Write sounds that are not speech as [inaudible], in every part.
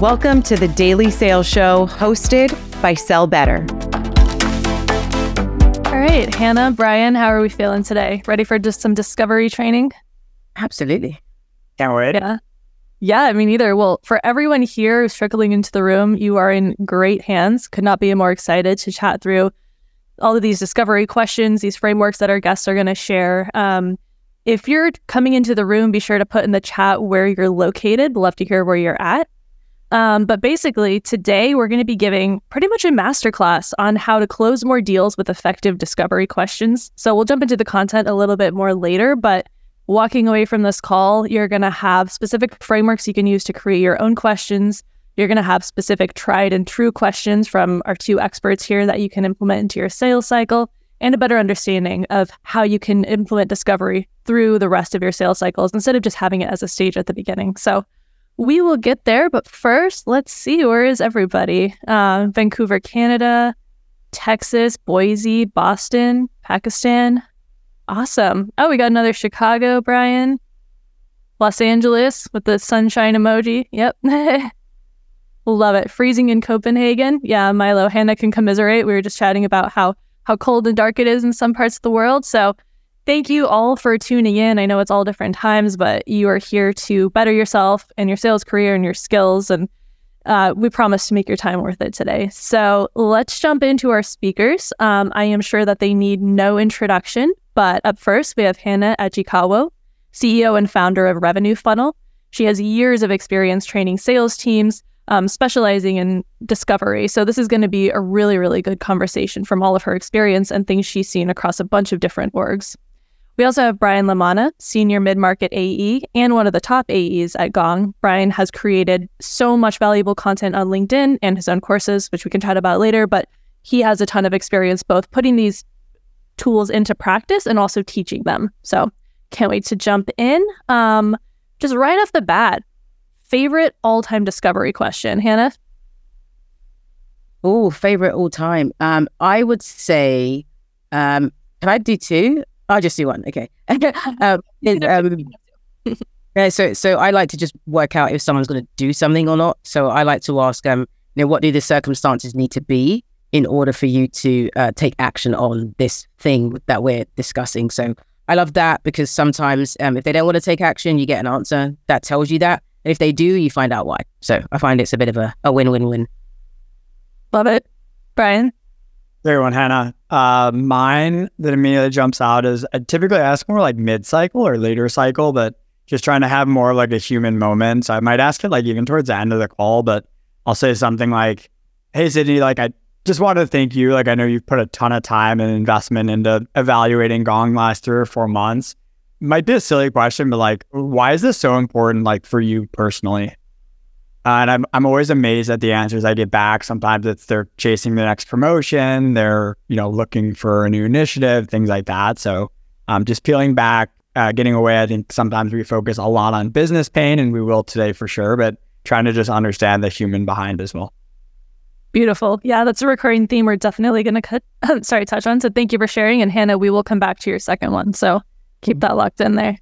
Welcome to the Daily Sales Show hosted by Sell Better. All right, Hannah, Brian, how are we feeling today? Ready for just some discovery training? Absolutely. Can't wait. Yeah. Yeah, I mean, either. Well, for everyone here who's trickling into the room, you are in great hands. Could not be more excited to chat through all of these discovery questions, these frameworks that our guests are going to share. Um, if you're coming into the room, be sure to put in the chat where you're located. Love to hear where you're at. Um, but basically, today we're going to be giving pretty much a masterclass on how to close more deals with effective discovery questions. So we'll jump into the content a little bit more later, but walking away from this call, you're going to have specific frameworks you can use to create your own questions. You're going to have specific tried and true questions from our two experts here that you can implement into your sales cycle and a better understanding of how you can implement discovery through the rest of your sales cycles instead of just having it as a stage at the beginning. So we will get there, but first, let's see where is everybody? Uh, Vancouver, Canada, Texas, Boise, Boston, Pakistan. Awesome. Oh, we got another Chicago, Brian. Los Angeles with the sunshine emoji. Yep. [laughs] Love it. Freezing in Copenhagen. Yeah, Milo, Hannah can commiserate. We were just chatting about how how cold and dark it is in some parts of the world. So thank you all for tuning in. I know it's all different times, but you are here to better yourself and your sales career and your skills. And uh, we promise to make your time worth it today. So let's jump into our speakers. Um, I am sure that they need no introduction, but up first, we have Hannah Ajikawo, CEO and founder of Revenue Funnel. She has years of experience training sales teams, um, specializing in discovery. So this is going to be a really, really good conversation from all of her experience and things she's seen across a bunch of different orgs. We also have Brian LaManna, senior mid-market AE and one of the top AEs at Gong. Brian has created so much valuable content on LinkedIn and his own courses, which we can chat about later, but he has a ton of experience both putting these tools into practice and also teaching them. So can't wait to jump in. Um, just right off the bat, favorite all-time discovery question, Hannah? Oh, favorite all time. Um, I would say, um, can I do two? I'll just do one. Okay. [laughs] um, [laughs] um, yeah, so so I like to just work out if someone's going to do something or not. So I like to ask, um, you know, what do the circumstances need to be in order for you to uh, take action on this thing that we're discussing? So I love that because sometimes um, if they don't want to take action, you get an answer that tells you that. And if they do, you find out why. So I find it's a bit of a, a win win win. Love it. Brian? Everyone, Hannah. Uh, mine that immediately jumps out is I typically ask more like mid cycle or later cycle, but just trying to have more like a human moment. So I might ask it like even towards the end of the call, but I'll say something like, Hey, Sydney, like I just wanted to thank you. Like I know you've put a ton of time and investment into evaluating Gong last three or four months might be a silly question, but like, why is this so important, like for you personally? Uh, and I'm I'm always amazed at the answers I get back. Sometimes it's they're chasing the next promotion, they're you know looking for a new initiative, things like that. So um, just peeling back, uh, getting away. I think sometimes we focus a lot on business pain, and we will today for sure. But trying to just understand the human behind as well. Beautiful. Yeah, that's a recurring theme we're definitely going to cut. [laughs] sorry, touch on. So thank you for sharing. And Hannah, we will come back to your second one. So keep that locked in there.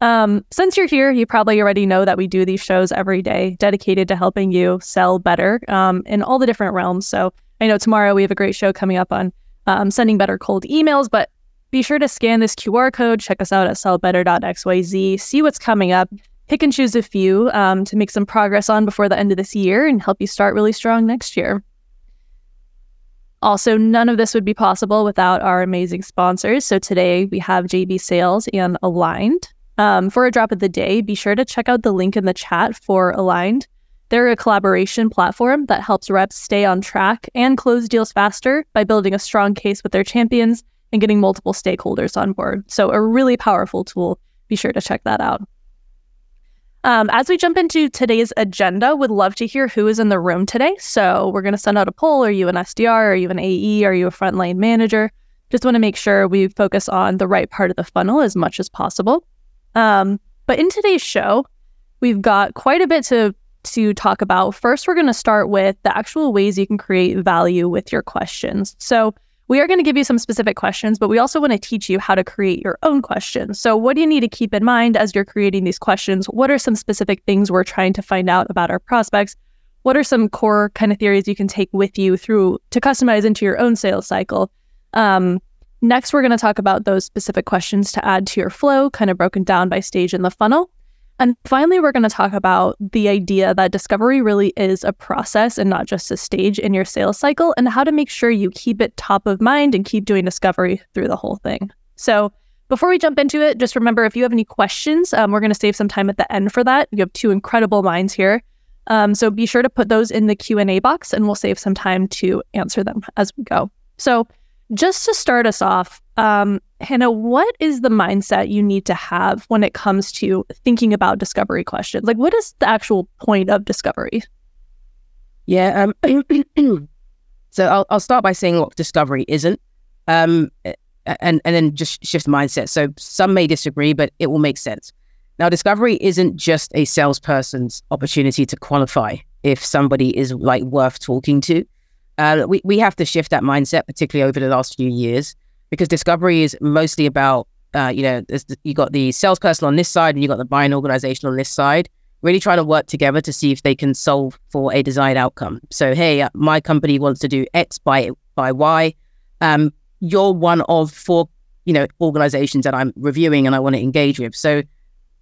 Um, since you're here, you probably already know that we do these shows every day dedicated to helping you sell better um, in all the different realms. So I know tomorrow we have a great show coming up on um, sending better cold emails, but be sure to scan this QR code, check us out at sellbetter.xyz, see what's coming up, pick and choose a few um, to make some progress on before the end of this year and help you start really strong next year. Also, none of this would be possible without our amazing sponsors. So today we have JB Sales and Aligned. Um, for a drop of the day, be sure to check out the link in the chat for Aligned. They're a collaboration platform that helps reps stay on track and close deals faster by building a strong case with their champions and getting multiple stakeholders on board. So, a really powerful tool. Be sure to check that out. Um, as we jump into today's agenda, would love to hear who is in the room today. So we're going to send out a poll. Are you an SDR? Are you an AE? Are you a frontline manager? Just want to make sure we focus on the right part of the funnel as much as possible. Um, but in today's show, we've got quite a bit to to talk about. First, we're going to start with the actual ways you can create value with your questions. So we are going to give you some specific questions, but we also want to teach you how to create your own questions. So, what do you need to keep in mind as you're creating these questions? What are some specific things we're trying to find out about our prospects? what are some core kind of theories you can take with you through to customize into your own sales cycle? Um, next, we're going to talk about those specific questions to add to your flow, kind of broken down by stage in the funnel. And finally, we're going to talk about the idea that discovery really is a process and not just a stage in your sales cycle, and how to make sure you keep it top of mind and keep doing discovery through the whole thing. So, before we jump into it, just remember if you have any questions, um, we're going to save some time at the end for that. You have two incredible minds here. Um, so be sure to put those in the Q&A box and we'll save some time to answer them as we go. So just to start us off, um, Hannah, what is the mindset you need to have when it comes to thinking about discovery questions? Like, what is the actual point of discovery? Yeah. Um, [clears throat] so I'll, I'll start by saying what discovery isn't, um, and and then just shift mindset. So some may disagree, but it will make sense. Now, discovery isn't just a salesperson's opportunity to qualify if somebody is like worth talking to. Uh, we, we have to shift that mindset, particularly over the last few years, because discovery is mostly about, uh, you know, you got the salesperson on this side and you got the buying organization on this side, really trying to work together to see if they can solve for a desired outcome. So, hey, uh, my company wants to do X by, by Y. Um, you're one of four, you know, organizations that I'm reviewing and I want to engage with. So,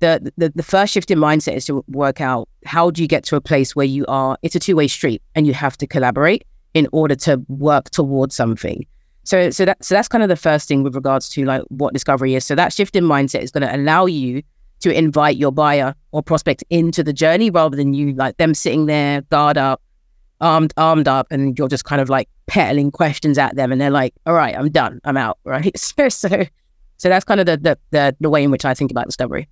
the, the the first shift in mindset is to work out how do you get to a place where you are it's a two-way street and you have to collaborate in order to work towards something. So so that so that's kind of the first thing with regards to like what discovery is. So that shift in mindset is going to allow you to invite your buyer or prospect into the journey rather than you like them sitting there guard up armed armed up and you're just kind of like peddling questions at them and they're like all right i'm done. I'm out. [laughs] Right? So so, so that's kind of the, the the the way in which i think about discovery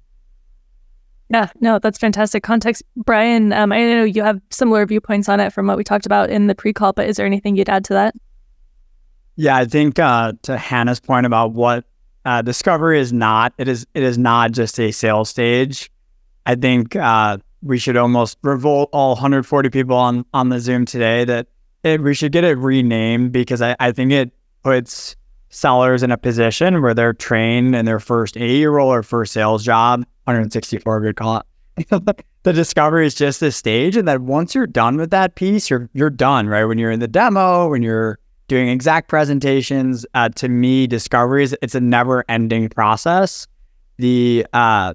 yeah, no, that's fantastic context. Brian, um, I know you have similar viewpoints on it from what we talked about in the pre call, but is there anything you'd add to that? Yeah, I think uh, to Hannah's point about what uh, discovery is not, it is it is not just a sales stage. I think uh, we should almost revolt all 140 people on on the Zoom today that it, we should get it renamed because I, I think it puts sellers in a position where they're trained in their first AE role or first sales job 164 good call. [laughs] the discovery is just this stage, and then once you're done with that piece, you're you're done, right? When you're in the demo, when you're doing exact presentations, uh, to me, discovery is it's a never-ending process. The uh,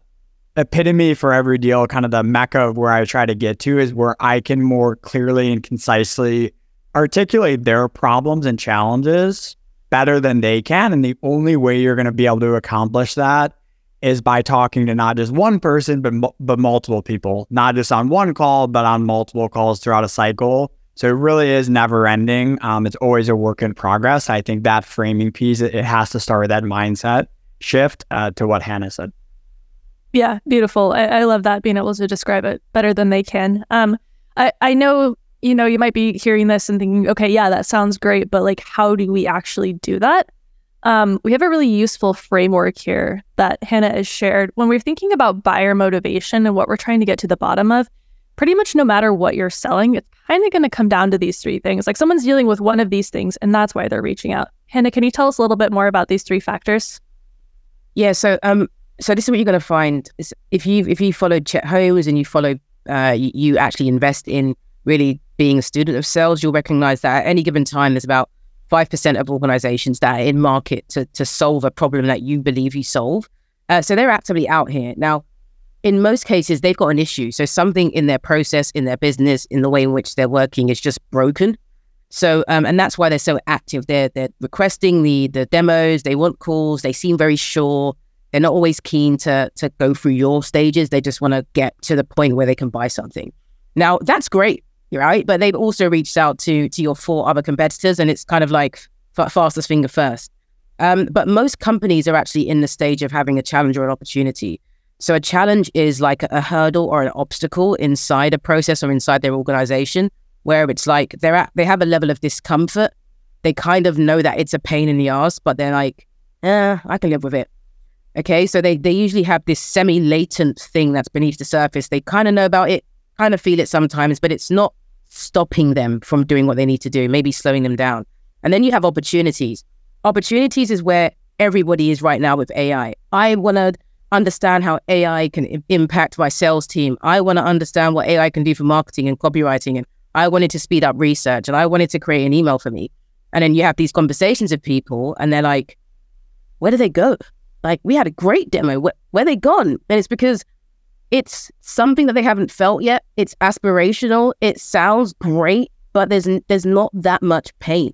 epitome for every deal, kind of the mecca of where I try to get to, is where I can more clearly and concisely articulate their problems and challenges better than they can, and the only way you're going to be able to accomplish that is by talking to not just one person, but but multiple people, not just on one call, but on multiple calls throughout a cycle. So it really is never ending. Um, it's always a work in progress. I think that framing piece it, has to start with that mindset shift uh, to what Hannah said. Yeah, beautiful. I, I, love that being able to describe it better than they can. Um, I I know you know you might be hearing this and thinking, okay, yeah, that sounds great, but like, how do we actually do that? Um, we have a really useful framework here that Hannah has shared. When we're thinking about buyer motivation and what we're trying to get to the bottom of, pretty much no matter what you're selling, it's kind of going to come down to these three things. Like someone's dealing with one of these things, and that's why they're reaching out. Hannah, can you tell us a little bit more about these three factors? Yeah. So, um, so this is what you're going to find if you if you follow Chet Holmes and you follow, uh, you, you actually invest in really being a student of sales, you'll recognize that at any given time there's about 5% of organizations that are in market to, to solve a problem that you believe you solve. Uh, so they're actively out here. Now, in most cases, they've got an issue. So something in their process, in their business, in the way in which they're working is just broken. So, um, and that's why they're so active. They're, they're requesting the, the demos, they want calls, they seem very sure. They're not always keen to, to go through your stages. They just want to get to the point where they can buy something. Now, that's great right? But they've also reached out to to your four other competitors, and it's kind of like f- fastest finger first. Um, but most companies are actually in the stage of having a challenge or an opportunity. So a challenge is like a hurdle or an obstacle inside a process or inside their organization, where it's like they're at, they have a level of discomfort. They kind of know that it's a pain in the ass, but they're like, eh, I can live with it. Okay, so they they usually have this semi latent thing that's beneath the surface. They kind of know about it, kind of feel it sometimes, but it's not stopping them from doing what they need to do, maybe slowing them down. And then you have opportunities. Opportunities is where everybody is right now with AI. I want to understand how AI can impact my sales team. I want to understand what AI can do for marketing and copywriting and I wanted to speed up research and I wanted to create an email for me. And then you have these conversations with people and they're like, where do they go? Like, we had a great demo. Where, where they gone? And it's because it's something that they haven't felt yet. It's aspirational. It sounds great, but there's there's not that much pain.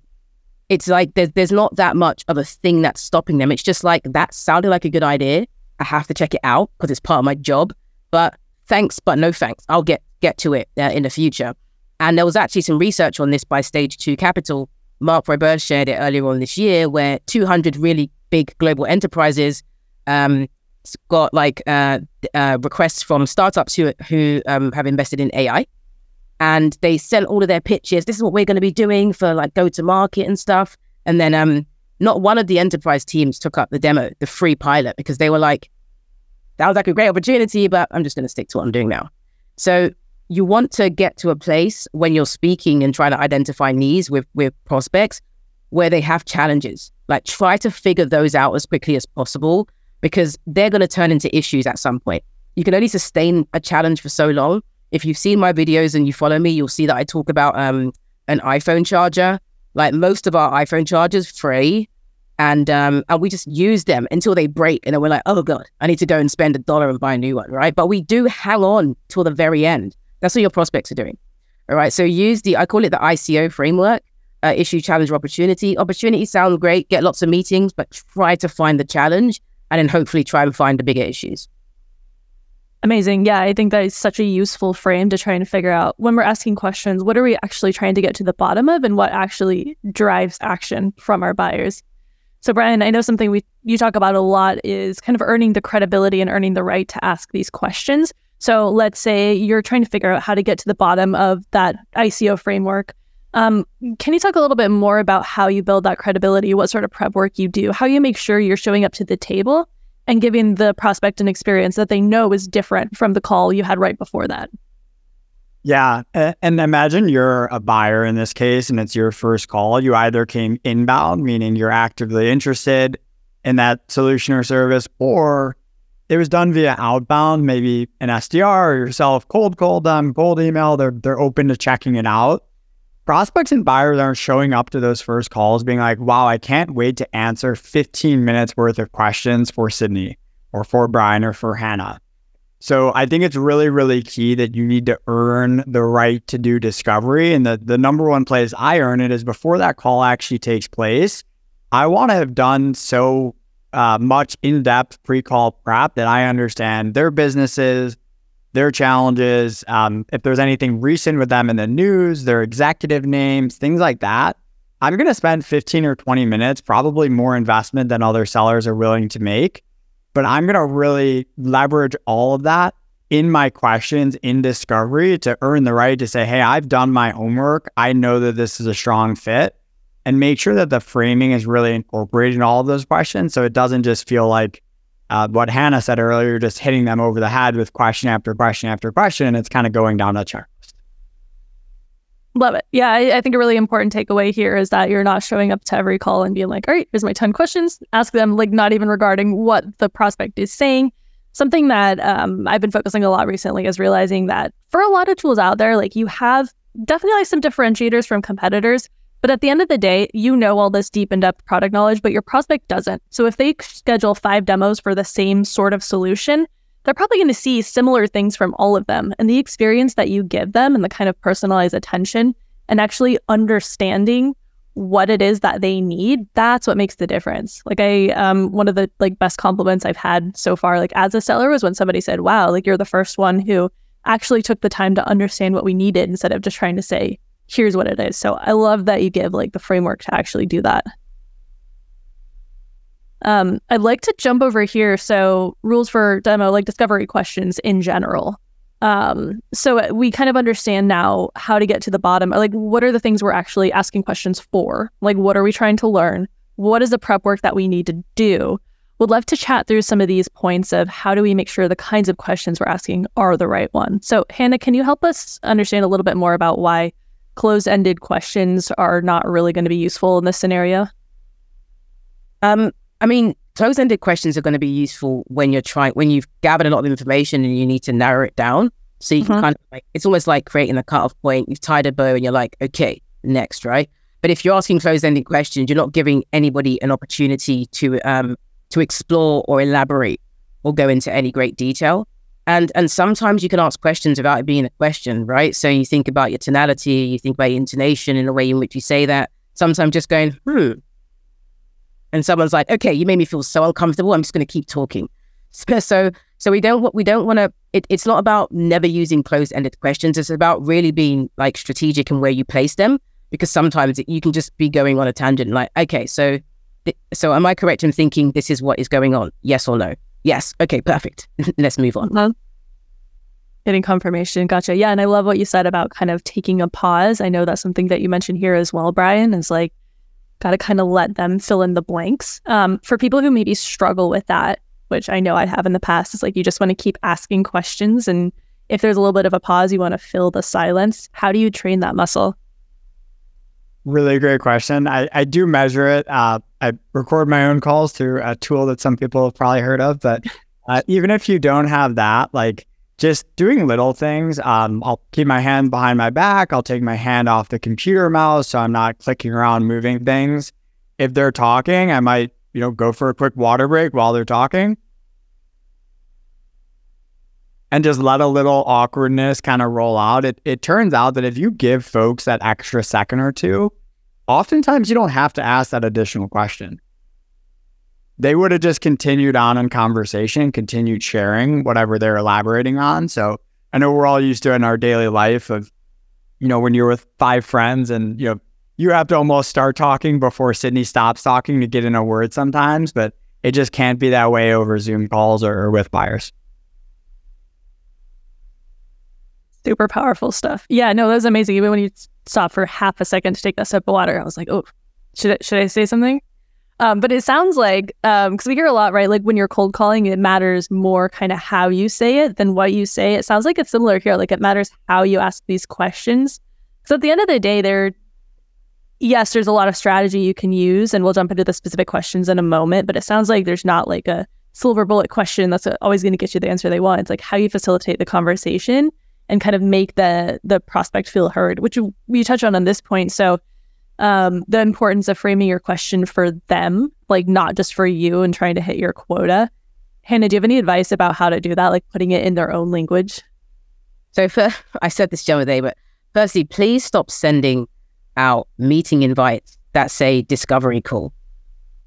It's like there's there's not that much of a thing that's stopping them. It's just like that sounded like a good idea. I have to check it out because it's part of my job. But thanks, but no thanks. I'll get get to it uh, in the future. And there was actually some research on this by Stage Two Capital. Mark Roberge shared it earlier on this year, where 200 really big global enterprises um, got like uh, uh, requests from startups who who um, have invested in AI, and they sent all of their pitches. This is what we're going to be doing for like go to market and stuff. And then um, not one of the enterprise teams took up the demo, the free pilot, because they were like, that was like a great opportunity, but I'm just going to stick to what I'm doing now. So you want to get to a place when you're speaking and trying to identify needs with with prospects where they have challenges. Like try to figure those out as quickly as possible because they're going to turn into issues at some point. You can only sustain a challenge for so long. If you've seen my videos and you follow me, you'll see that I talk about um, an iPhone charger. Like most of our iPhone chargers, free, and um, and we just use them until they break, and then we're like, oh god, I need to go and spend a dollar and buy a new one, right? But we do hang on till the very end. That's what your prospects are doing. All right. So use the I call it the ICO framework uh, issue, challenge, or opportunity. Opportunity sounds great, get lots of meetings, but try to find the challenge and then hopefully try and find the bigger issues. Amazing. Yeah, I think that is such a useful frame to try and figure out when we're asking questions, what are we actually trying to get to the bottom of and what actually drives action from our buyers. So Brian, I know something we you talk about a lot is kind of earning the credibility and earning the right to ask these questions. So let's say you're trying to figure out how to get to the bottom of that ICO framework. Um, can you talk a little bit more about how you build that credibility, what sort of prep work you do, how you make sure you're showing up to the table and giving the prospect an experience that they know is different from the call you had right before that? Yeah. And imagine you're a buyer in this case and it's your first call. You either came inbound, meaning you're actively interested in that solution or service, or it was done via outbound, maybe an SDR or yourself, cold called them, cold email. They're, they're open to checking it out prospects and buyers aren't showing up to those first calls being like, wow, I can't wait to answer 15 minutes worth of questions for Sydney or for Brian or for Hannah. So I think it's really, really key that you need to earn the right to do discovery. And the, the number one place I earn it is before that call actually takes place. I want to have done so uh, much in depth pre call prep that I understand their businesses, their challenges, um, if there's anything recent with them in the news, their executive names, things like that. I'm going to spend 15 or 20 minutes, probably more investment than other sellers are willing to make. But I'm going to really leverage all of that in my questions in discovery to earn the right to say, hey, I've done my homework. I know that this is a strong fit and make sure that the framing is really incorporated in all of those questions. So it doesn't just feel like uh, what Hannah said earlier, just hitting them over the head with question after question after question, it's kind of going down a checklist. Love it. Yeah, I, I, think a really important takeaway here is that you're not showing up to every call and being like, all right, here's my 10 questions. Ask them, like, not even regarding what the prospect is saying. Something that um, I've been focusing a lot recently is realizing that for a lot of tools out there, like, you have definitely like some differentiators from competitors, but at the end of the day, you know all this deep in depth product knowledge, but your prospect doesn't. So if they schedule five demos for the same sort of solution, they're probably going to see similar things from all of them. And the experience that you give them and the kind of personalized attention and actually understanding what it is that they need, that's what makes the difference. Like I um one of the like best compliments I've had so far like as a seller was when somebody said, "Wow, like you're the first one who actually took the time to understand what we needed instead of just trying to say, here's what it is. So I love that you give like the framework to actually do that. Um, I'd like to jump over here. So rules for demo, like discovery questions in general. Um, so we kind of understand now how to get to the bottom. Like, what are the things we're actually asking questions for? Like, what are we trying to learn? What is the prep work that we need to do? Would love to chat through some of these points of how do we make sure the kinds of questions we're asking are the right one. So, Hannah, can you help us understand a little bit more about why closed-ended questions are not really going to be useful in this scenario? Um, I mean, closed-ended questions are going to be useful when you're trying when you've gathered a lot of information and you need to narrow it down. So you can Mhm. kind of like, it's almost like creating a cutoff point. You've tied a bow and you're like, okay, next, right? But if you're asking closed-ended questions, you're not giving anybody an opportunity to um to explore or elaborate or go into any great detail. And and sometimes you can ask questions without it being a question, right? So you think about your tonality, you think about your intonation and the way in which you say that. Sometimes just going, hmm. And someone's like, okay, you made me feel so uncomfortable. I'm just going to keep talking. So, [laughs] so, so we don't, we don't want to, it, it's not about never using closed ended questions. It's about really being like strategic in where you place them because sometimes you can just be going on a tangent like, okay, so, th- so am I correct in thinking this is what is going on? Yes or no? Yes. Okay, perfect. [laughs] Let's move on. Uh-huh. Getting confirmation. Gotcha. Yeah. And I love what you said about kind of taking a pause. I know that's something that you mentioned here as well, Brian, is like, got to kind of let them fill in the blanks. Um, for people who maybe struggle with that, which I know I have in the past, is like you just want to keep asking questions. And if there's a little bit of a pause, you want to fill the silence. How do you train that muscle? Really great question. I, I do measure it. Uh, I record my own calls through a tool that some people have probably heard of. But uh, even if you don't have that, like just doing little things, um, I'll keep my hand behind my back. I'll take my hand off the computer mouse so I'm not clicking around moving things. If they're talking, I might, you know, go for a quick water break while they're talking. And just let a little awkwardness kind of roll out. It it turns out that if you give folks that extra second or two, oftentimes you don't have to ask that additional question. They would have just continued on in conversation, continued sharing whatever they're elaborating on. So I know we're all used to it in our daily life of, you know, when you're with five friends and, you know, you have to almost start talking before Sydney stops talking to get in a word sometimes, but it just can't be that way over Zoom calls or, or with buyers. Super powerful stuff. Yeah, no, that was amazing. Even when you stop for half a second to take that sip of water, I was like, oh, should I, should I say something? Um, but it sounds like because we hear a lot, right? Like when you're cold calling, it matters more kind of how you say it than what you say. It sounds like it's similar here. Like it matters how you ask these questions. So at the end of the day, there, yes, there's a lot of strategy you can use, and we'll jump into the specific questions in a moment. But it sounds like there's not like a silver bullet question that's always going to get you the answer they want. It's like how you facilitate the conversation and kind of make the the prospect feel heard, which we touch on on this point. So um, the importance of framing your question for them, like not just for you and trying to hit your quota. Hannah, do you have any advice about how to do that, like putting it in their own language? So for, [laughs] I said this the other day, but firstly, please stop sending out meeting invites that say discovery call.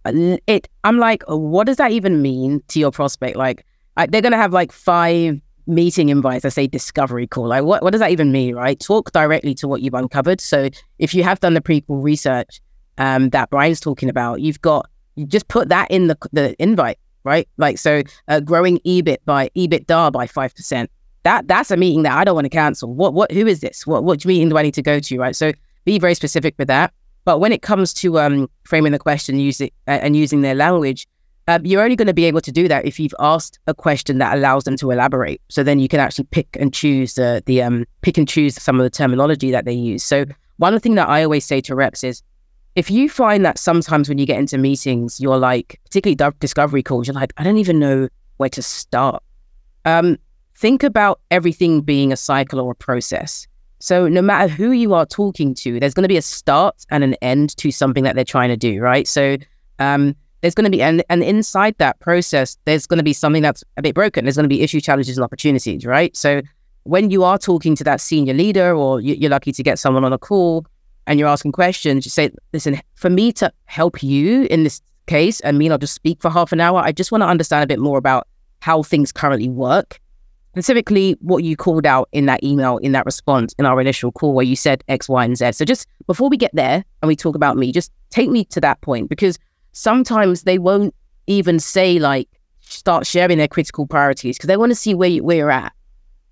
It, I'm like, what does that even mean to your prospect? Like, I, they're gonna have like five meeting invites I say discovery call. Like, what, what does that even mean, right? Talk directly to what you've uncovered. So if you have done the prequel research um, that Brian's talking about, you've got, you just put that in the, the invite, right? Like, so uh, growing EBIT by EBITDA by 5%. That, that's a meeting that I don't want to cancel. What, what, who is this? What, what meeting do I need to go to, right? So be very specific with that. But when it comes to um, framing the question use it, uh, and using their language, uh, you're only going to be able to do that if you've asked a question that allows them to elaborate. So then you can actually pick and choose the the um, pick and choose some of the terminology that they use. So one thing that I always say to reps is, if you find that sometimes when you get into meetings, you're like, particularly discovery calls, you're like, I don't even know where to start. Um, think about everything being a cycle or a process. So no matter who you are talking to, there's going to be a start and an end to something that they're trying to do, right? So um, there's going to be, and, and inside that process, there's going to be something that's a bit broken. There's going to be issues, challenges, and opportunities, right? So when you are talking to that senior leader, or you, you're lucky to get someone on a call and you're asking questions, you say, listen, for me to help you in this case, and me not just speak for half an hour, I just want to understand a bit more about how things currently work specifically what you called out in that email, in that response, in our initial call where you said X, Y, and Z. So just before we get there and we talk about me, just take me to that point because sometimes they won't even say like start sharing their critical priorities because they want to see where you, where you're at.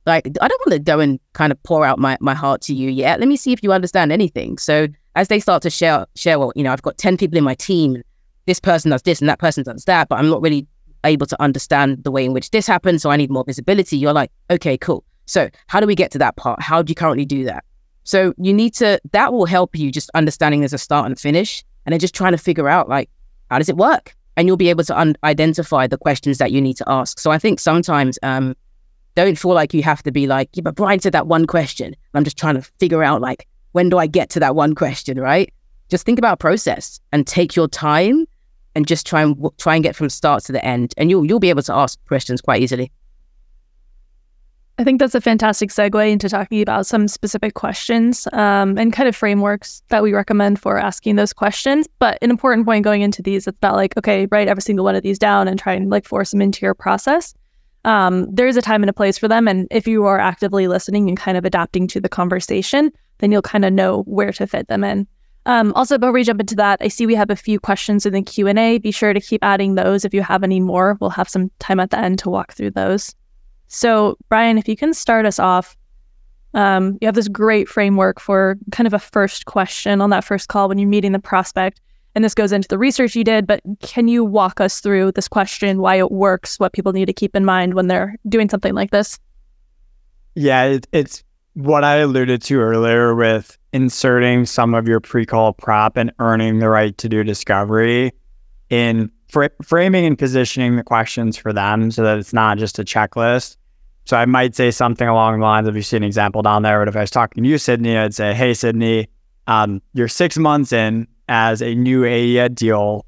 Like I don't want to go and kind of pour out my, my heart to you yet. Let me see if you understand anything. So as they start to share share, well, you know, I've got ten people in my team. This person does this and that person does that, but I'm not really able to understand the way in which this happens. So I need more visibility. You're like, okay, cool. So how do we get to that part? How do you currently do that? So you need to, that will help you just understanding there's a start and finish and then just trying to figure out like, how does it work? And you'll be able to un- identify the questions that you need to ask. So I think sometimes um, don't feel like you have to be like, yeah, but Brian said that one question. I'm just trying to figure out like, when do I get to that one question, right? Just think about process and take your time and just try and try and get from start to the end, and you'll you'll be able to ask questions quite easily. I think that's a fantastic segue into talking about some specific questions um, and kind of frameworks that we recommend for asking those questions. But an important point going into these, it's not like, okay, write every single one of these down and try and like force them into your process. Um, there's a time and a place for them. And if you are actively listening and kind of adapting to the conversation, then you'll kind of know where to fit them in. Um, also, before we jump into that, I see we have a few questions in the Q&A. Be sure to keep adding those if you have any more. We'll have some time at the end to walk through those. So, Brian, if you can start us off, um, you have this great framework for kind of a first question on that first call when you're meeting the prospect. And this goes into the research you did, but can you walk us through this question, why it works, what people need to keep in mind when they're doing something like this? Yeah, it, it's what I alluded to earlier with inserting some of your pre call prop and earning the right to do discovery in fr- framing and positioning the questions for them so that it's not just a checklist. So I might say something along the lines of you see an example down there, but if I was talking to you, Sydney, I'd say, Hey, Sydney, um, you're six months in as a new AE deal.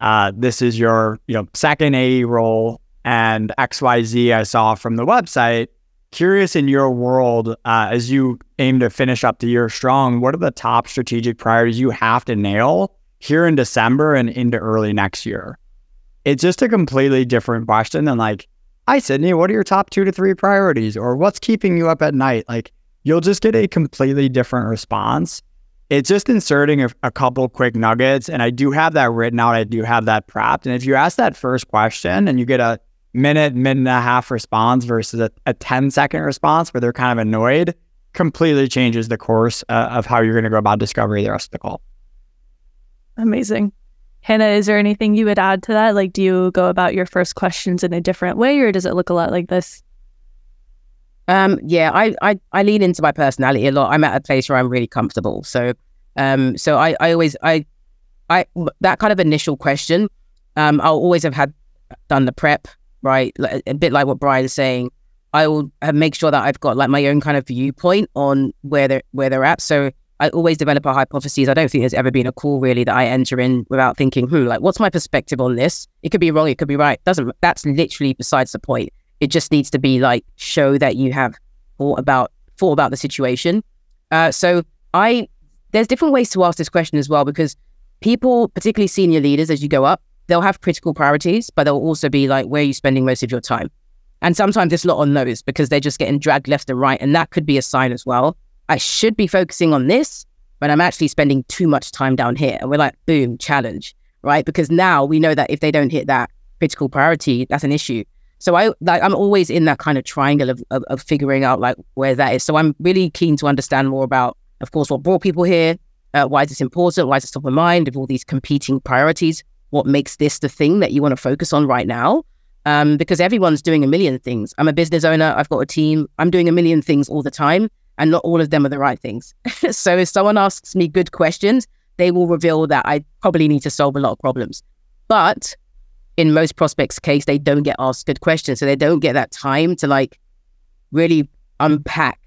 Uh, this is your you know second AE role and XYZ I saw from the website. Curious in your world, uh, as you aim to finish up the year strong, what are the top strategic priorities you have to nail here in December and into early next year? It's just a completely different question than like, hi, Sydney, what are your top two to three priorities? Or what's keeping you up at night? Like, you'll just get a completely different response. It's just inserting a, a couple quick nuggets. And I do have that written out. I do have that prepped. And if you ask that first question and you get a minute, minute and a half response versus a, a 10 second response where they're kind of annoyed, completely changes the course uh, of how you're going to go about discovery the rest of the call. Amazing. Hannah, is there anything you would add to that? Like, do you go about your first questions in a different way, or does it look a lot like this? Um, yeah, I, I I lean into my personality a lot. I'm at a place where I'm really comfortable. So, um, so I, I always I, I that kind of initial question, um, I'll always have had done the prep right, a bit like what Brian's saying. I will make sure that I've got like my own kind of viewpoint on where they're where they're at. So I always develop a hypothesis. I don't think there's ever been a call really that I enter in without thinking, hmm, like what's my perspective on this? It could be wrong, it could be right. Doesn't that's literally besides the point. It just needs to be like show that you have thought about thought about the situation. Uh, so I there's different ways to ask this question as well because people, particularly senior leaders, as you go up, they'll have critical priorities, but they'll also be like, where are you spending most of your time? And sometimes it's not on those because they're just getting dragged left and right, and that could be a sign as well. I should be focusing on this, but I'm actually spending too much time down here. And we're like, boom, challenge, right? Because now we know that if they don't hit that critical priority, that's an issue. So I like I'm always in that kind of triangle of, of, of figuring out like where that is. So I'm really keen to understand more about, of course, what brought people here, uh, why is this important, why is it top of mind, of all these competing priorities, what makes this the thing that you want to focus on right now. Um, because everyone's doing a million things. I'm a business owner. I've got a team. I'm doing a million things all the time and not all of them are the right things. [laughs] so if someone asks me good questions, they will reveal that I probably need to solve a lot of problems. But in most prospects' case, they don't get asked good questions. So they don't get that time to like really unpack,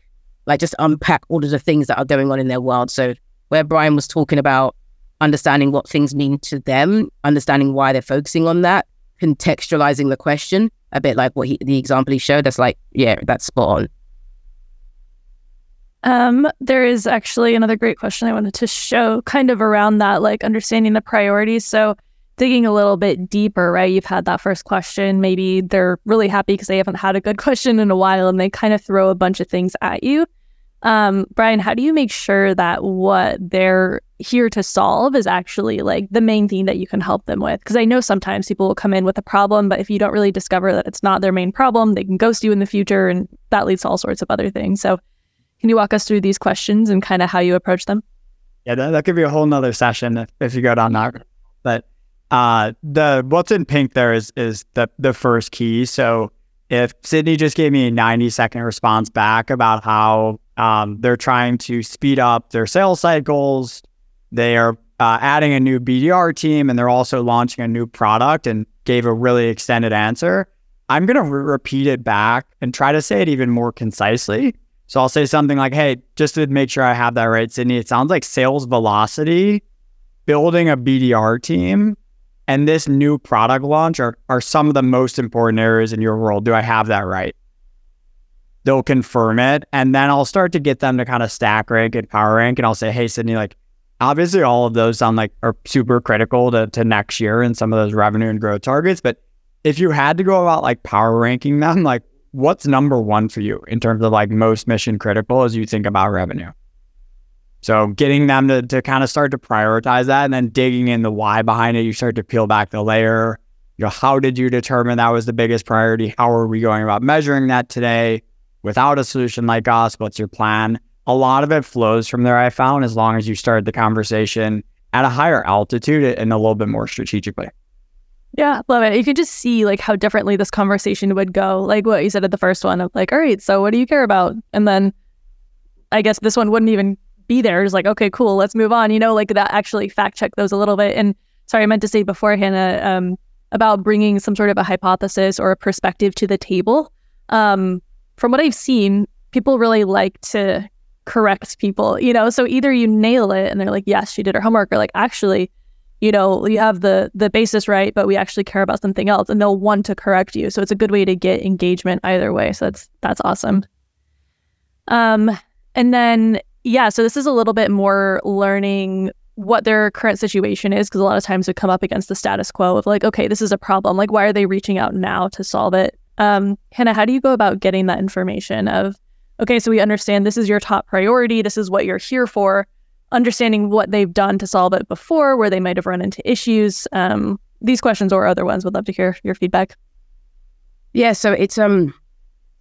like just unpack all of the things that are going on in their world. So where Brian was talking about understanding what things mean to them, understanding why they're focusing on that, contextualizing the question, a bit like what he, the example he showed, that's like, yeah, that's spot on. Um, there is actually another great question I wanted to show kind of around that, like understanding the priorities. So digging a little bit deeper, right? You've had that first question. Maybe they're really happy because they haven't had a good [laughs] question in a while and they kind of throw a bunch of things at you. Um, Brian, how do you make sure that what they're here to solve is actually like the main thing that you can help them with? Because I know sometimes people will come in with a problem, but if you don't really discover that it's not their main problem, they can ghost you in the future and that leads to all sorts of other things. So can you walk us through these questions and kind of how you approach them? Yeah, that, that could be a whole nother session if, if you go down that. But uh, the what's in pink there is is the the first key. So if Sydney just gave me a 90 second response back about how um, they're trying to speed up their sales cycles, they are uh, adding a new BDR team, and they're also launching a new product, and gave a really extended answer. I'm going to re- repeat it back and try to say it even more concisely. So I'll say something like, hey, just to make sure I have that right, Sydney, it sounds like sales velocity, building a BDR team, and this new product launch are, are some of the most important areas in your world. Do I have that right? They'll confirm it. And then I'll start to get them to kind of stack rank and power rank. And I'll say, hey, Sydney, like, obviously all of those sound like are super critical to, to next year and some of those revenue and growth targets. But if you had to go about like power ranking them, like what's number one for you in terms of like most mission critical as you think about revenue? So getting them to, to kind of start to prioritize that and then digging in the why behind it, you start to peel back the layer. You know, how did you determine that was the biggest priority? How are we going about measuring that today without a solution like us? What's your plan? A lot of it flows from there, I found, as long as you start the conversation at a higher altitude and a little bit more strategically. Yeah, love it. You can just see like how differently this conversation would go. Like what you said at the first one of like, all right, so what do you care about? And then I guess this one wouldn't even be there. It's like, okay, cool, let's move on. You know, like that actually fact check those a little bit. And sorry, I meant to say before, Hannah, um, about bringing some sort of a hypothesis or a perspective to the table. Um, from what I've seen, people really like to correct people, you know, so either you nail it and they're like, yes, she did her homework, or like, actually, you know, you have the the basis right, but we actually care about something else, and they'll want to correct you. So it's a good way to get engagement either way. So that's that's awesome. Um, and then yeah, so this is a little bit more learning what their current situation is because a lot of times we come up against the status quo of like, okay, this is a problem. Like, why are they reaching out now to solve it? Um, Hannah, how do you go about getting that information of, okay, so we understand this is your top priority, this is what you're here for understanding what they've done to solve it before, where they might have run into issues. Um, these questions or other ones, would love to hear your feedback. Yeah, so it's um,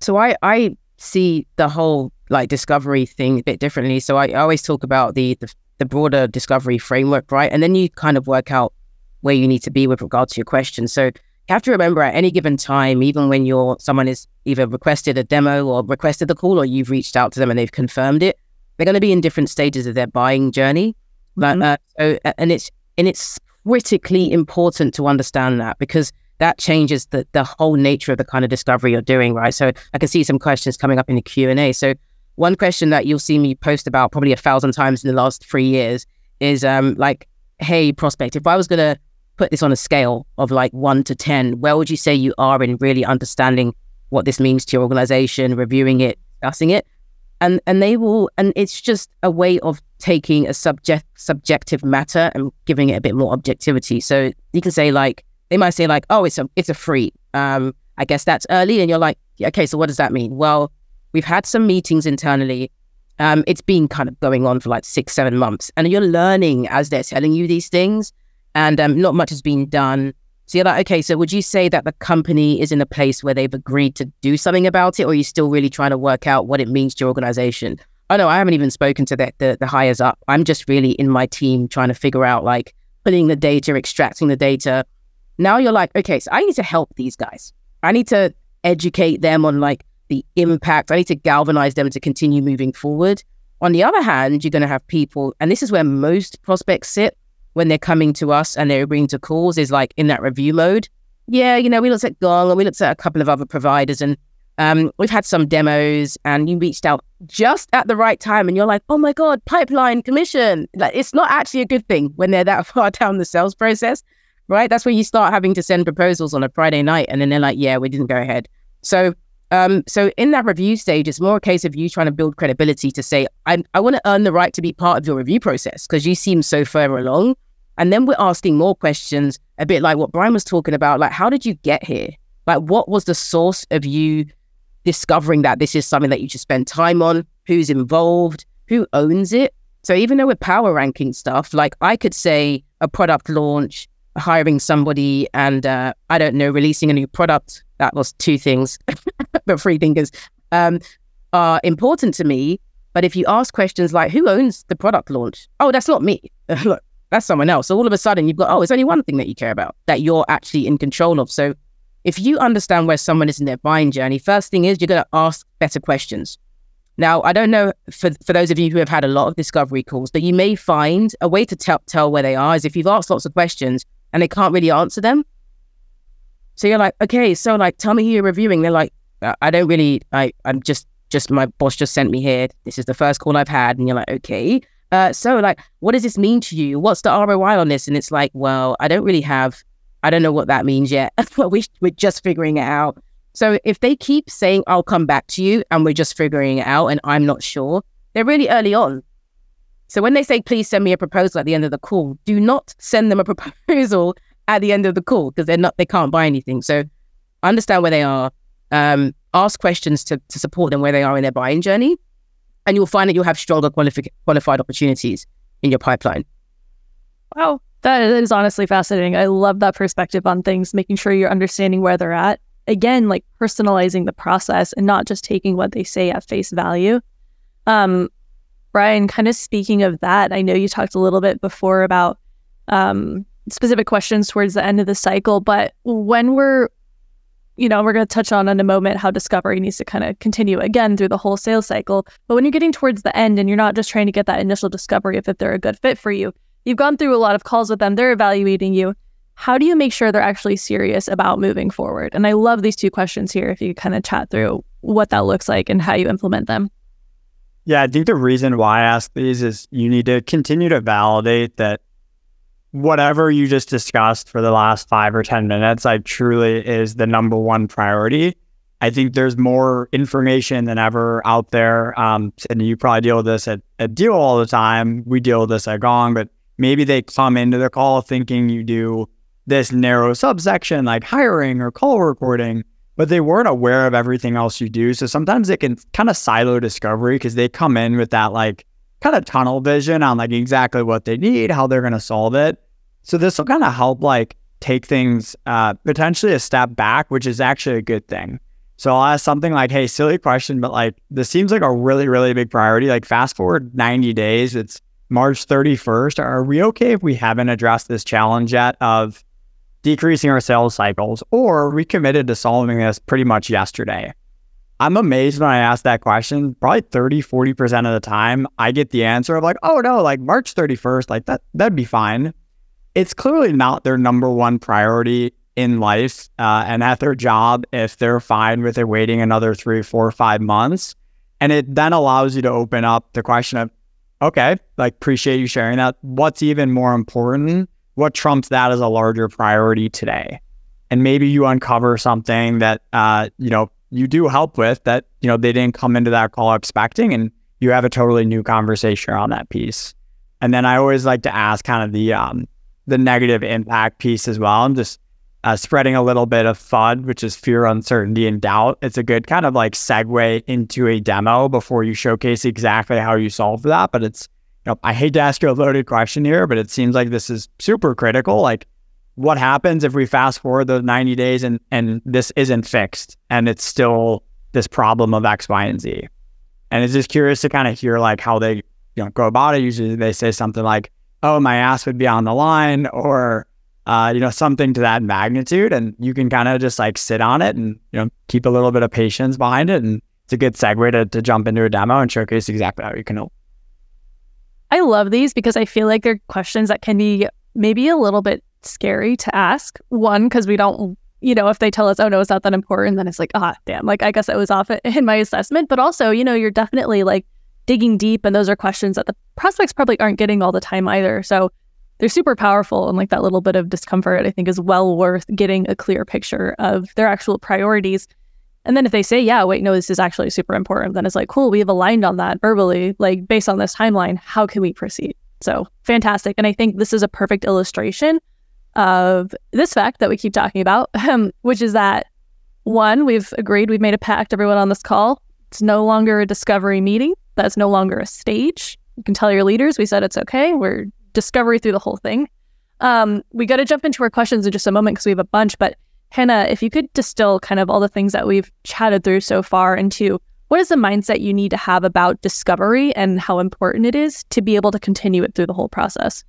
so I I see the whole like discovery thing a bit differently. So I, always talk about the, the the broader discovery framework, right? And then you kind of work out where you need to be with regard to your question. So you have to remember at any given time, even when you're someone is either requested a demo or requested the call, or you've reached out to them and they've confirmed it, they're going to be in different stages of their buying journey. Mm-hmm. Uh, so, and it's and it's critically important to understand that because that changes the the whole nature of the kind of discovery you're doing, right? So I can see some questions coming up in the Q and A. So one question that you'll see me post about probably a thousand times in the last three years is um like, hey prospect, if I was gonna put this on a scale of like one to ten, where would you say you are in really understanding what this means to your organization, reviewing it, discussing it? And and they will and it's just a way of taking a subject subjective matter and giving it a bit more objectivity. So you can say like they might say like oh it's a it's a free um i guess that's early. And you're like okay so what does that mean? Well we've had some meetings internally. Um it's been kind of going on for like six seven months. And you're learning as they're telling you these things. And um, not much has been done so you're like, okay, so would you say that the company is in a place where they've agreed to do something about it, or are you still really trying to work out what it means to your organization? Oh no, I haven't even spoken to the, the, the hires up. I'm just really in my team trying to figure out like putting the data, extracting the data. Now you're like, okay, so I need to help these guys. I need to educate them on like the impact. I need to galvanize them to continue moving forward. On the other hand, you're going to have people, and this is where most prospects sit when they're coming to us and they're agreeing to calls is like in that review mode. Yeah, you know, we looked at Gong and we looked at a couple of other providers and um, we've had some demos and you reached out just at the right time and you're like, oh my God, pipeline commission. Like it's not actually a good thing when they're that [laughs] far down the sales process, right? That's where you start having to send proposals on a Friday night and then they're like, yeah, we didn't go ahead. So um, so in that review stage, it's more a case of you trying to build credibility to say, I, I want to earn the right to be part of your review process because you seem so far along. And then we're asking more questions, a bit like what Brian was talking about. Like, how did you get here? Like, what was the source of you discovering that this is something that you should spend time on? Who's involved? Who owns it? So even though we're power ranking stuff, like I could say a product launch, hiring somebody, and uh, I don't know, releasing a new product. That was two things, [laughs] but three things um, are important to me. But if you ask questions like, who owns the product launch? Oh, that's not me. [laughs] That's someone else. So all of a sudden you've got, oh, it's only one thing that you care about that you're actually in control of. So if you understand where someone is in their buying journey, first thing is you're going to ask better questions. Now, I don't know for, for those of you who have had a lot of discovery calls, but you may find a way to tell, tell where they are is if you've asked lots of questions and they can't really answer them. So you're like, okay, so like, tell me who you're reviewing. They're like, "Uh, I don't really, I, I'm just, just my boss just sent me here. This is the first call I've had. And you're like, okay. Uh, so like, what does this mean to you? What's the ROI on this? And it's like, well, I don't really have, I don't know what that means yet. [laughs] we, we're just figuring it out. So if they keep saying, I'll come back to you and we're just figuring it out and I'm not sure, they're really early on. So when they say, please send me a proposal at the end of the call, do not send them a [laughs] proposal at the end of the call because they're not, they can't buy anything. So understand where they are, um, ask questions to, to support them where they are in their buying journey. And you'll find that you'll have stronger qualifi- qualified opportunities in your pipeline. Wow, that is honestly fascinating. I love that perspective on things, making sure you're understanding where they're at. Again, like personalizing the process and not just taking what they say at face value. Um, Brian, kind of speaking of that, I know you talked a little bit before about um, specific questions towards the end of the cycle, but when we're, you know, we're going to touch on in a moment how discovery needs to kind of continue again through the whole sales cycle. But when you're getting towards the end and you're not just trying to get that initial discovery of if they're a good fit for you, you've gone through a lot of calls with them, they're evaluating you. How do you make sure they're actually serious about moving forward? And I love these two questions here. If you kind of chat through what that looks like and how you implement them. Yeah, I think the reason why I ask these is you need to continue to validate that whatever you just discussed for the last five or 10 minutes, I truly is the number one priority. I think there's more information than ever out there. Um, and you probably deal with this at, Deal all the time. We deal with this at Gong, but maybe they come into the call thinking you do this narrow subsection like hiring or call recording but they weren't aware of everything else you do. So sometimes it can kind of silo discovery because they come in with that like kind of tunnel vision on like exactly what they need, how they're going to solve it. So this will kind of help like take things uh, potentially a step back, which is actually a good thing. So I'll ask something like, hey, silly question, but like this seems like a really, really big priority. Like fast forward 90 days, it's March 31st. Are we okay if we haven't addressed this challenge yet of decreasing our sales cycles, or are we committed to solving this pretty much yesterday? I'm amazed when I ask that question. Probably 30, 40% of the time, I get the answer of like, oh no, like March 31st, like that, that'd be fine. It's clearly not their number one priority in life uh, and at their job if they're fine with it waiting another three, four, five months. And it then allows you to open up the question of, okay, like appreciate you sharing that. What's even more important? What trumps that as a larger priority today? And maybe you uncover something that uh, you know you do help with that you know they didn't come into that call expecting, and you have a totally new conversation around that piece. And then I always like to ask kind of the um, the negative impact piece as well. I'm just uh, spreading a little bit of FUD, which is fear, uncertainty, and doubt. It's a good kind of like segue into a demo before you showcase exactly how you solve that. But it's you know, I hate to ask you a loaded question here, but it seems like this is super critical. Like, what happens if we fast forward those 90 days and, and this isn't fixed and it's still this problem of X, Y, and Z? And it's just curious to kind of hear like how they, you know, go about it. Usually they say something like, oh, my ass would be on the line or, uh, you know, something to that magnitude. And you can kind of just like sit on it and, you know, keep a little bit of patience behind it. And it's a good segue to, to jump into a demo and showcase exactly how you can help. I love these because I feel like they're questions that can be maybe a little bit scary to ask. One, because we don't, you know, if they tell us, oh, no, it's not that important, then it's like, ah, damn, like I guess I was off [laughs] in my assessment. But also, you know, you're definitely like digging deep, and those are questions that the prospects probably aren't getting all the time either. So they're super powerful, and like that little bit of discomfort, I think, is well worth getting a clear picture of their actual priorities and then if they say, yeah, wait, no, this is actually super important, then it's like, cool, we have aligned on that verbally, like based on this timeline, how can we proceed? So fantastic. And I think this is a perfect illustration of this fact that we keep talking about, [laughs] um, which is that one, we've agreed, we've made a pact, everyone on this call. It's no longer a discovery meeting. That's no longer a stage. You can tell your leaders we said it's okay. We're discovery through the whole thing. Um, we got to jump into our questions in just a moment because we have a bunch, but Hannah, if you could distill kind of all the things that we've chatted through so far into what is the mindset you need to have about discovery and how important it is to be able to continue it through the whole process?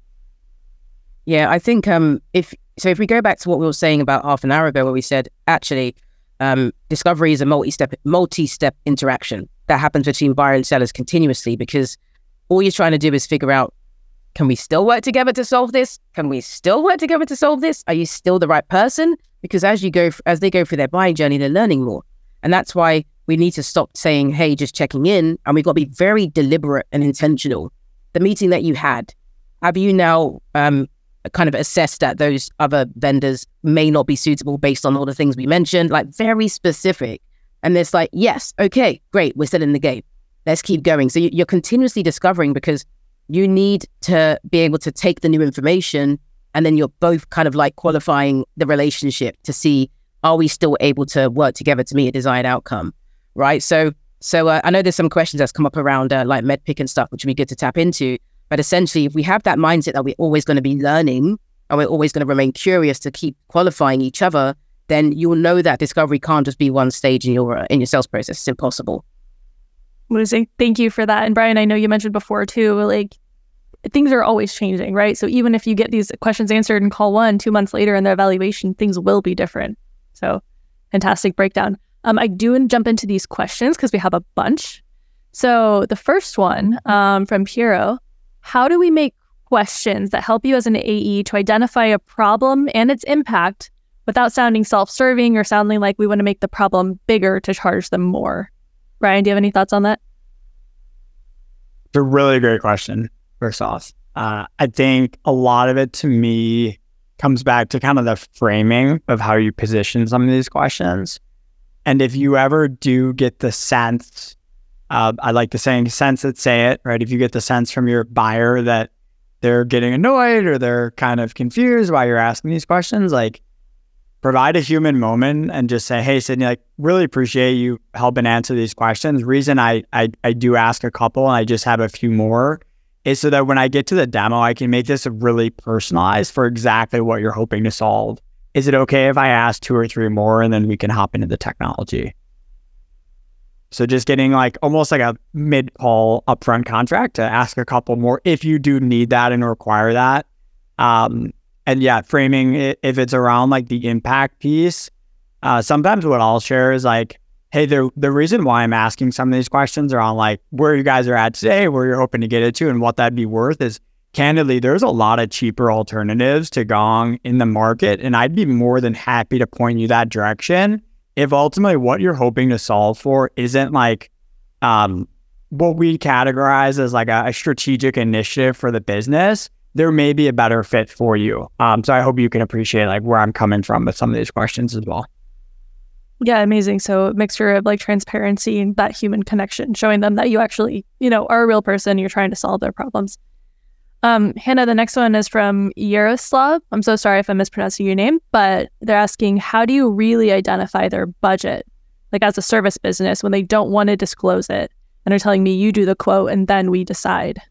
Yeah, I think um, if so, if we go back to what we were saying about half an hour ago, where we said actually um, discovery is a multi-step multi-step interaction that happens between buyer and sellers continuously because all you're trying to do is figure out Can we still work together to solve this? Can we still work together to solve this? Are you still the right person? Because as you go, as they go through their buying journey, they're learning more. And that's why we need to stop saying, hey, just checking in. And we've got to be very deliberate and intentional. The meeting that you had, have you now um, kind of assessed that those other vendors may not be suitable based on all the things we mentioned? Like very specific. And it's like, yes, okay, great, we're still in the game. Let's keep going. So you're continuously discovering because you need to be able to take the new information and then you're both kind of like qualifying the relationship to see are we still able to work together to meet a desired outcome right? So, so uh, I know there's some questions that's come up around uh, like MEDDPICC and stuff, which would be good to tap into. But essentially, if we have that mindset that we're always going to be learning and we're always going to remain curious to keep qualifying each other, then you'll know that discovery can't just be one stage in your in your sales process. It's impossible. Amazing. Thank you for that. And Brian, I know you mentioned before too, like things are always changing, right? So even if you get these questions answered in call one, two months later in the evaluation, things will be different. So fantastic breakdown. Um, I do jump into these questions because we have a bunch. So the first one um, from Piero How do we make questions that help you as an AE to identify a problem and its impact without sounding self serving or sounding like we want to make the problem bigger to charge them more? Brian, do you have any thoughts on that? It's a really great question, first off. Uh, I think a lot of it to me comes back to kind of the framing of how you position some of these questions. And if you ever do get the sense, uh, I like the saying, sense it, say it, right? If you get the sense from your buyer that they're getting annoyed or they're kind of confused while you're asking these questions, like provide a human moment and just say, hey, Sydney, like really appreciate you helping answer these questions. Reason I, I, I do ask a couple and I just have a few more is so that when I get to the demo, I can make this really personalized for exactly what you're hoping to solve is it okay if I ask two or three more and then we can hop into the technology? So just getting like almost like a mid call upfront contract to ask a couple more if you do need that and require that. Um, and yeah, framing it, if it's around like the impact piece, uh, sometimes what I'll share is like, hey, the the reason why I'm asking some of these questions around like where you guys are at today, where you're hoping to get it to, and what that'd be worth is candidly, there's a lot of cheaper alternatives to Gong in the market. And I'd be more than happy to point you that direction if ultimately what you're hoping to solve for isn't like um, what we categorize as like a, a, strategic initiative for the business. There may be a better fit for you. Um, so I hope you can appreciate like where I'm coming from with some of these questions as well. Yeah, amazing. So mixture of like transparency and that human connection, showing them that you actually, you know, are a real person. You're trying to solve their problems. Um, Hannah, the next one is from Yaroslav. I'm so sorry if I'm mispronouncing your name, but they're asking, how do you really identify their budget, like as a service business, when they don't want to disclose it and are telling me you do the quote and then we decide?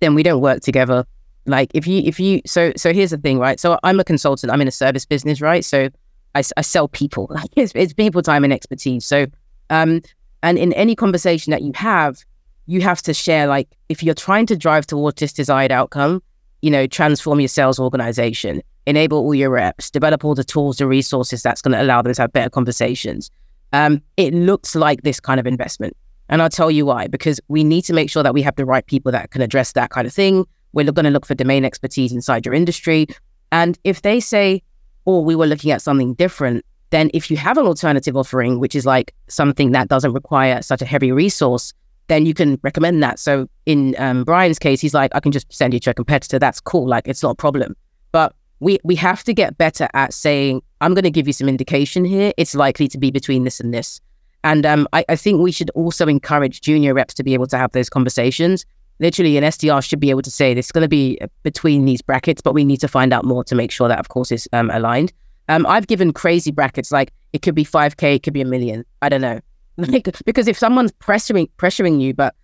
Then we don't work together. Like if you, if you, so, so here's the thing, right? So I'm a consultant. I'm in a service business, right? So I, I sell people. [laughs] Like it's, it's people time and expertise. So, um, and in any conversation that you have, you have to share like if you're trying to drive towards this desired outcome, you know, transform your sales organization, enable all your reps, develop all the tools, the resources that's going to allow them to have better conversations. Um, it looks like this kind of investment. And I'll tell you why, because we need to make sure that we have the right people that can address that kind of thing. We're going to look for domain expertise inside your industry. And if they say, oh, we were looking at something different, then if you have an alternative offering, which is like something that doesn't require such a heavy resource, then you can recommend that. So in um, Brian's case, he's like, I can just send you to a competitor. That's cool. Like it's not a problem. But we we have to get better at saying, I'm going to give you some indication here. It's likely to be between this and this. And um, I, I think we should also encourage junior reps to be able to have those conversations. Literally, an SDR should be able to say, this is going to be uh, between these brackets, but we need to find out more to make sure that, of course, is um, aligned. Um, I've given crazy brackets, like it could be 5K, it could be a million. I don't know. [laughs] Like, because if someone's pressuring pressuring you, but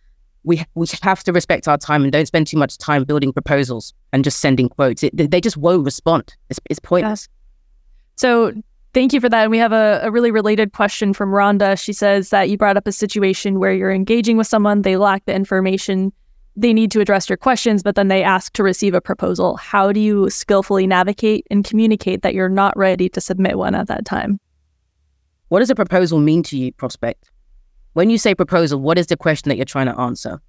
we we have to respect our time and don't spend too much time building proposals and just sending quotes. It, they just won't respond. It's, it's pointless. So thank you for that. And we have a, a really related question from Rhonda. She says that you brought up a situation where you're engaging with someone, they lack the information, they need to address your questions, but then they ask to receive a proposal. How do you skillfully navigate and communicate that you're not ready to submit one at that time? What does a proposal mean to you, prospect? When you say proposal, what is the question that you're trying to answer?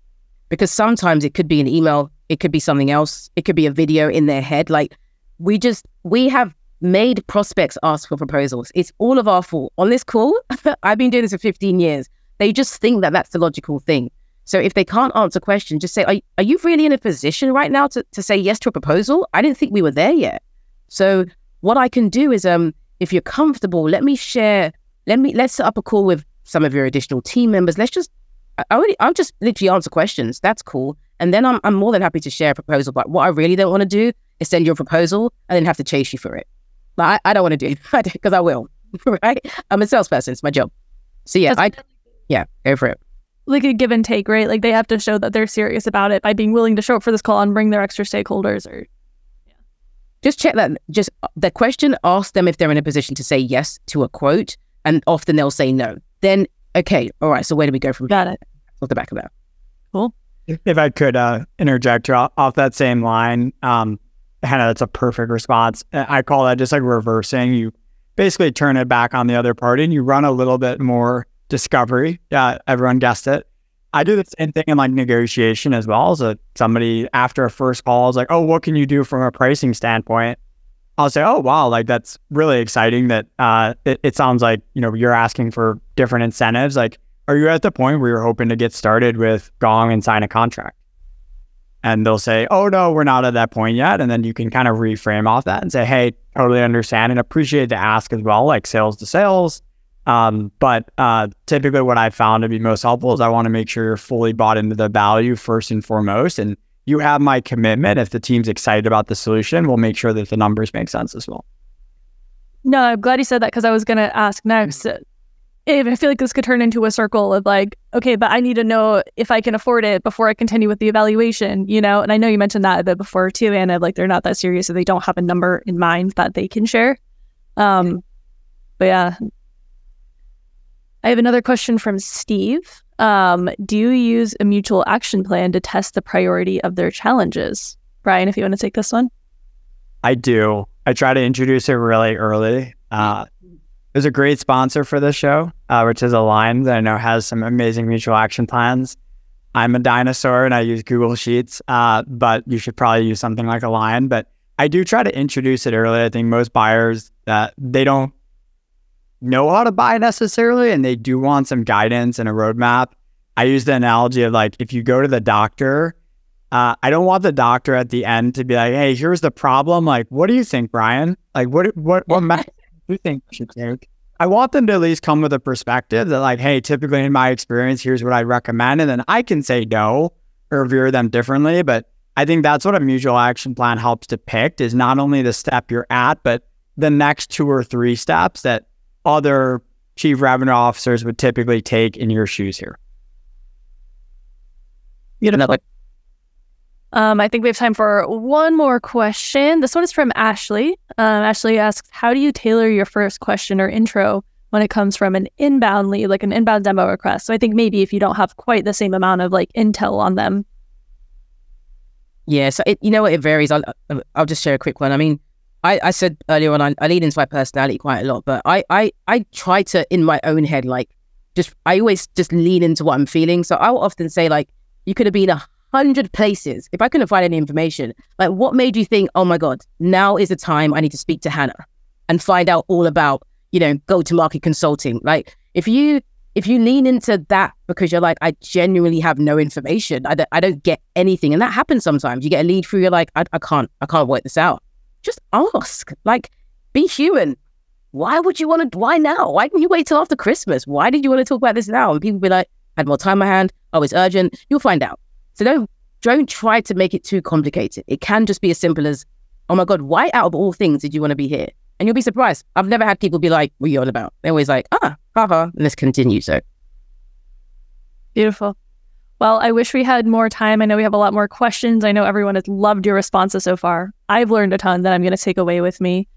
Because sometimes it could be an email It could be something else. It could be a video in their head. Like we just we have made prospects ask for proposals. It's all of our fault. On this call, [laughs] I've been doing this for 15 years. They just think that that's the logical thing. So if they can't answer questions, just say, are, are you really in a position right now to, to say yes to a proposal? I didn't think we were there yet. So what I can do is, um, if you're comfortable, let me share, let me, let's set up a call with some of your additional team members. Let's just, I already, I'll just literally answer questions. That's cool. And then I'm, I'm more than happy to share a proposal. But what I really don't want to do is send you a proposal and then have to chase you for it. Like, I, I don't want to do [laughs] it because I will, [laughs] right? I'm a salesperson. It's my job. So yeah, That's I, yeah, go for it. Like a give and take, right? Like they have to show that they're serious about it by being willing to show up for this call and bring their extra stakeholders or just check that just uh, the question ask them if they're in a position to say yes to a quote and often they'll say no then okay all right so where do we go from got it off the back of that cool if i could uh, interject off that same line um hannah that's a perfect response i call that just like reversing you basically turn it back on the other party and you run a little bit more discovery. Yeah, everyone guessed it. I do the same thing in like negotiation as well. So somebody after a first call is like, "Oh, what can you do from a pricing standpoint?" I'll say, "Oh, wow, like that's really exciting. That uh, it, it sounds like you know you're asking for different incentives. Like, are you at the point where you're hoping to get started with Gong and sign a contract?" And they'll say, "Oh no, we're not at that point yet." And then you can kind of reframe off that and say, "Hey, totally understand and appreciate the ask as well. Like sales to sales, um, but uh, typically, what I found to be most helpful is I want to make sure you're fully bought into the value first and foremost. And you have my commitment. If the team's excited about the solution, we'll make sure that the numbers make sense as well. No, I'm glad you said that because I was going to ask next. Mm-hmm. I feel like this could turn into a circle of like, okay, but I need to know if I can afford it before I continue with the evaluation, you know? And I know you mentioned that a bit before too, Hannah, like they're not that serious, so they don't have a number in mind that they can share. Um, but yeah, I have another question from Steve. Um, do you use a mutual action plan to test the priority of their challenges? Brian, if you want to take this one. I do. I try to introduce it really early. Uh, there's a great sponsor for this show, uh, which is Align that I know has some amazing mutual action plans. I'm a dinosaur and I use Google Sheets, uh, but you should probably use something like Align. But I do try to introduce it early. I think most buyers that they don't know how to buy necessarily and they do want some guidance and a roadmap. I use the analogy of like if you go to the doctor, uh, I don't want the doctor at the end to be like, "Hey, here's the problem. Like, what do you think, Brian? Like, what what what do [laughs] you think I should take?" I want them to at least come with a perspective that, like, "Hey, typically in my experience, here's what I recommend," and then I can say no or veer them differently. But I think that's what a mutual action plan helps depict is not only the step you're at, but the next two or three steps that other chief revenue officers would typically take in your shoes here? Beautiful. Um, I think we have time for one more question. This one is from Ashley. Um, Ashley asks, "How do you tailor your first question or intro when it comes from an inbound lead, like an inbound demo request?" So I think maybe if you don't have quite the same amount of like intel on them. Yeah, so it, you know what, it varies. I'll I'll just share a quick one. I mean, I, I said earlier on, I, I lead into my personality quite a lot, but I, I, I try to, in my own head, like, just, I always just lean into what I'm feeling. So I'll often say, like, you could have been a hundred places. If I couldn't find any information, like, what made you think, oh my God, now is the time I need to speak to Hannah and find out all about, you know, go to market consulting? Like, if you, if you lean into that because you're like, I genuinely have no information, I don't, I don't get anything. And that happens sometimes. You get a lead through, you're like, I, I can't, I can't work this out just ask. Like, be human. Why would you want to? Why now? Why didn't you wait till after Christmas? Why did you want to talk about this now? And people be like, I had more time on my hand. Oh, it's urgent. You'll find out. So don't don't try to make it too complicated. It can just be as simple as, oh my God, why out of all things did you want to be here? And you'll be surprised. I've never had people be like, what are you on about? They're always like, ah, haha, and let's continue. So beautiful. Well, I wish we had more time. I know we have a lot more questions. I know everyone has loved your responses so far. I've learned a ton that I'm going to take away with me.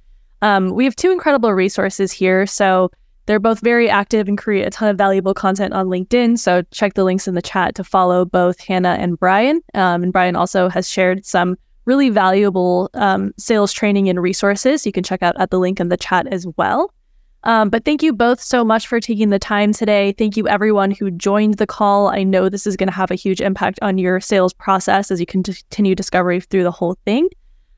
Um, we have two incredible resources here. So they're both very active and create a ton of valuable content on LinkedIn. So check the links in the chat to follow both Hannah and Brian. Um, and Brian also has shared some really valuable um, sales training and resources you can check out at the link in the chat as well. Um, but thank you both so much for taking the time today. Thank you, everyone who joined the call. I know this is going to have a huge impact on your sales process as you continue discovery through the whole thing.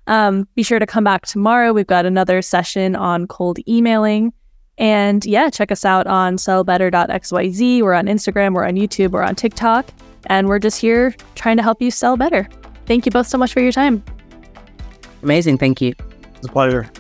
Um, be sure to come back tomorrow. We've got another session on cold emailing. And yeah, check us out on sellbetter.xyz. We're on Instagram, we're on YouTube, we're on TikTok, and we're just here trying to help you sell better. Thank you both so much for your time. Amazing. Thank you. It's a pleasure.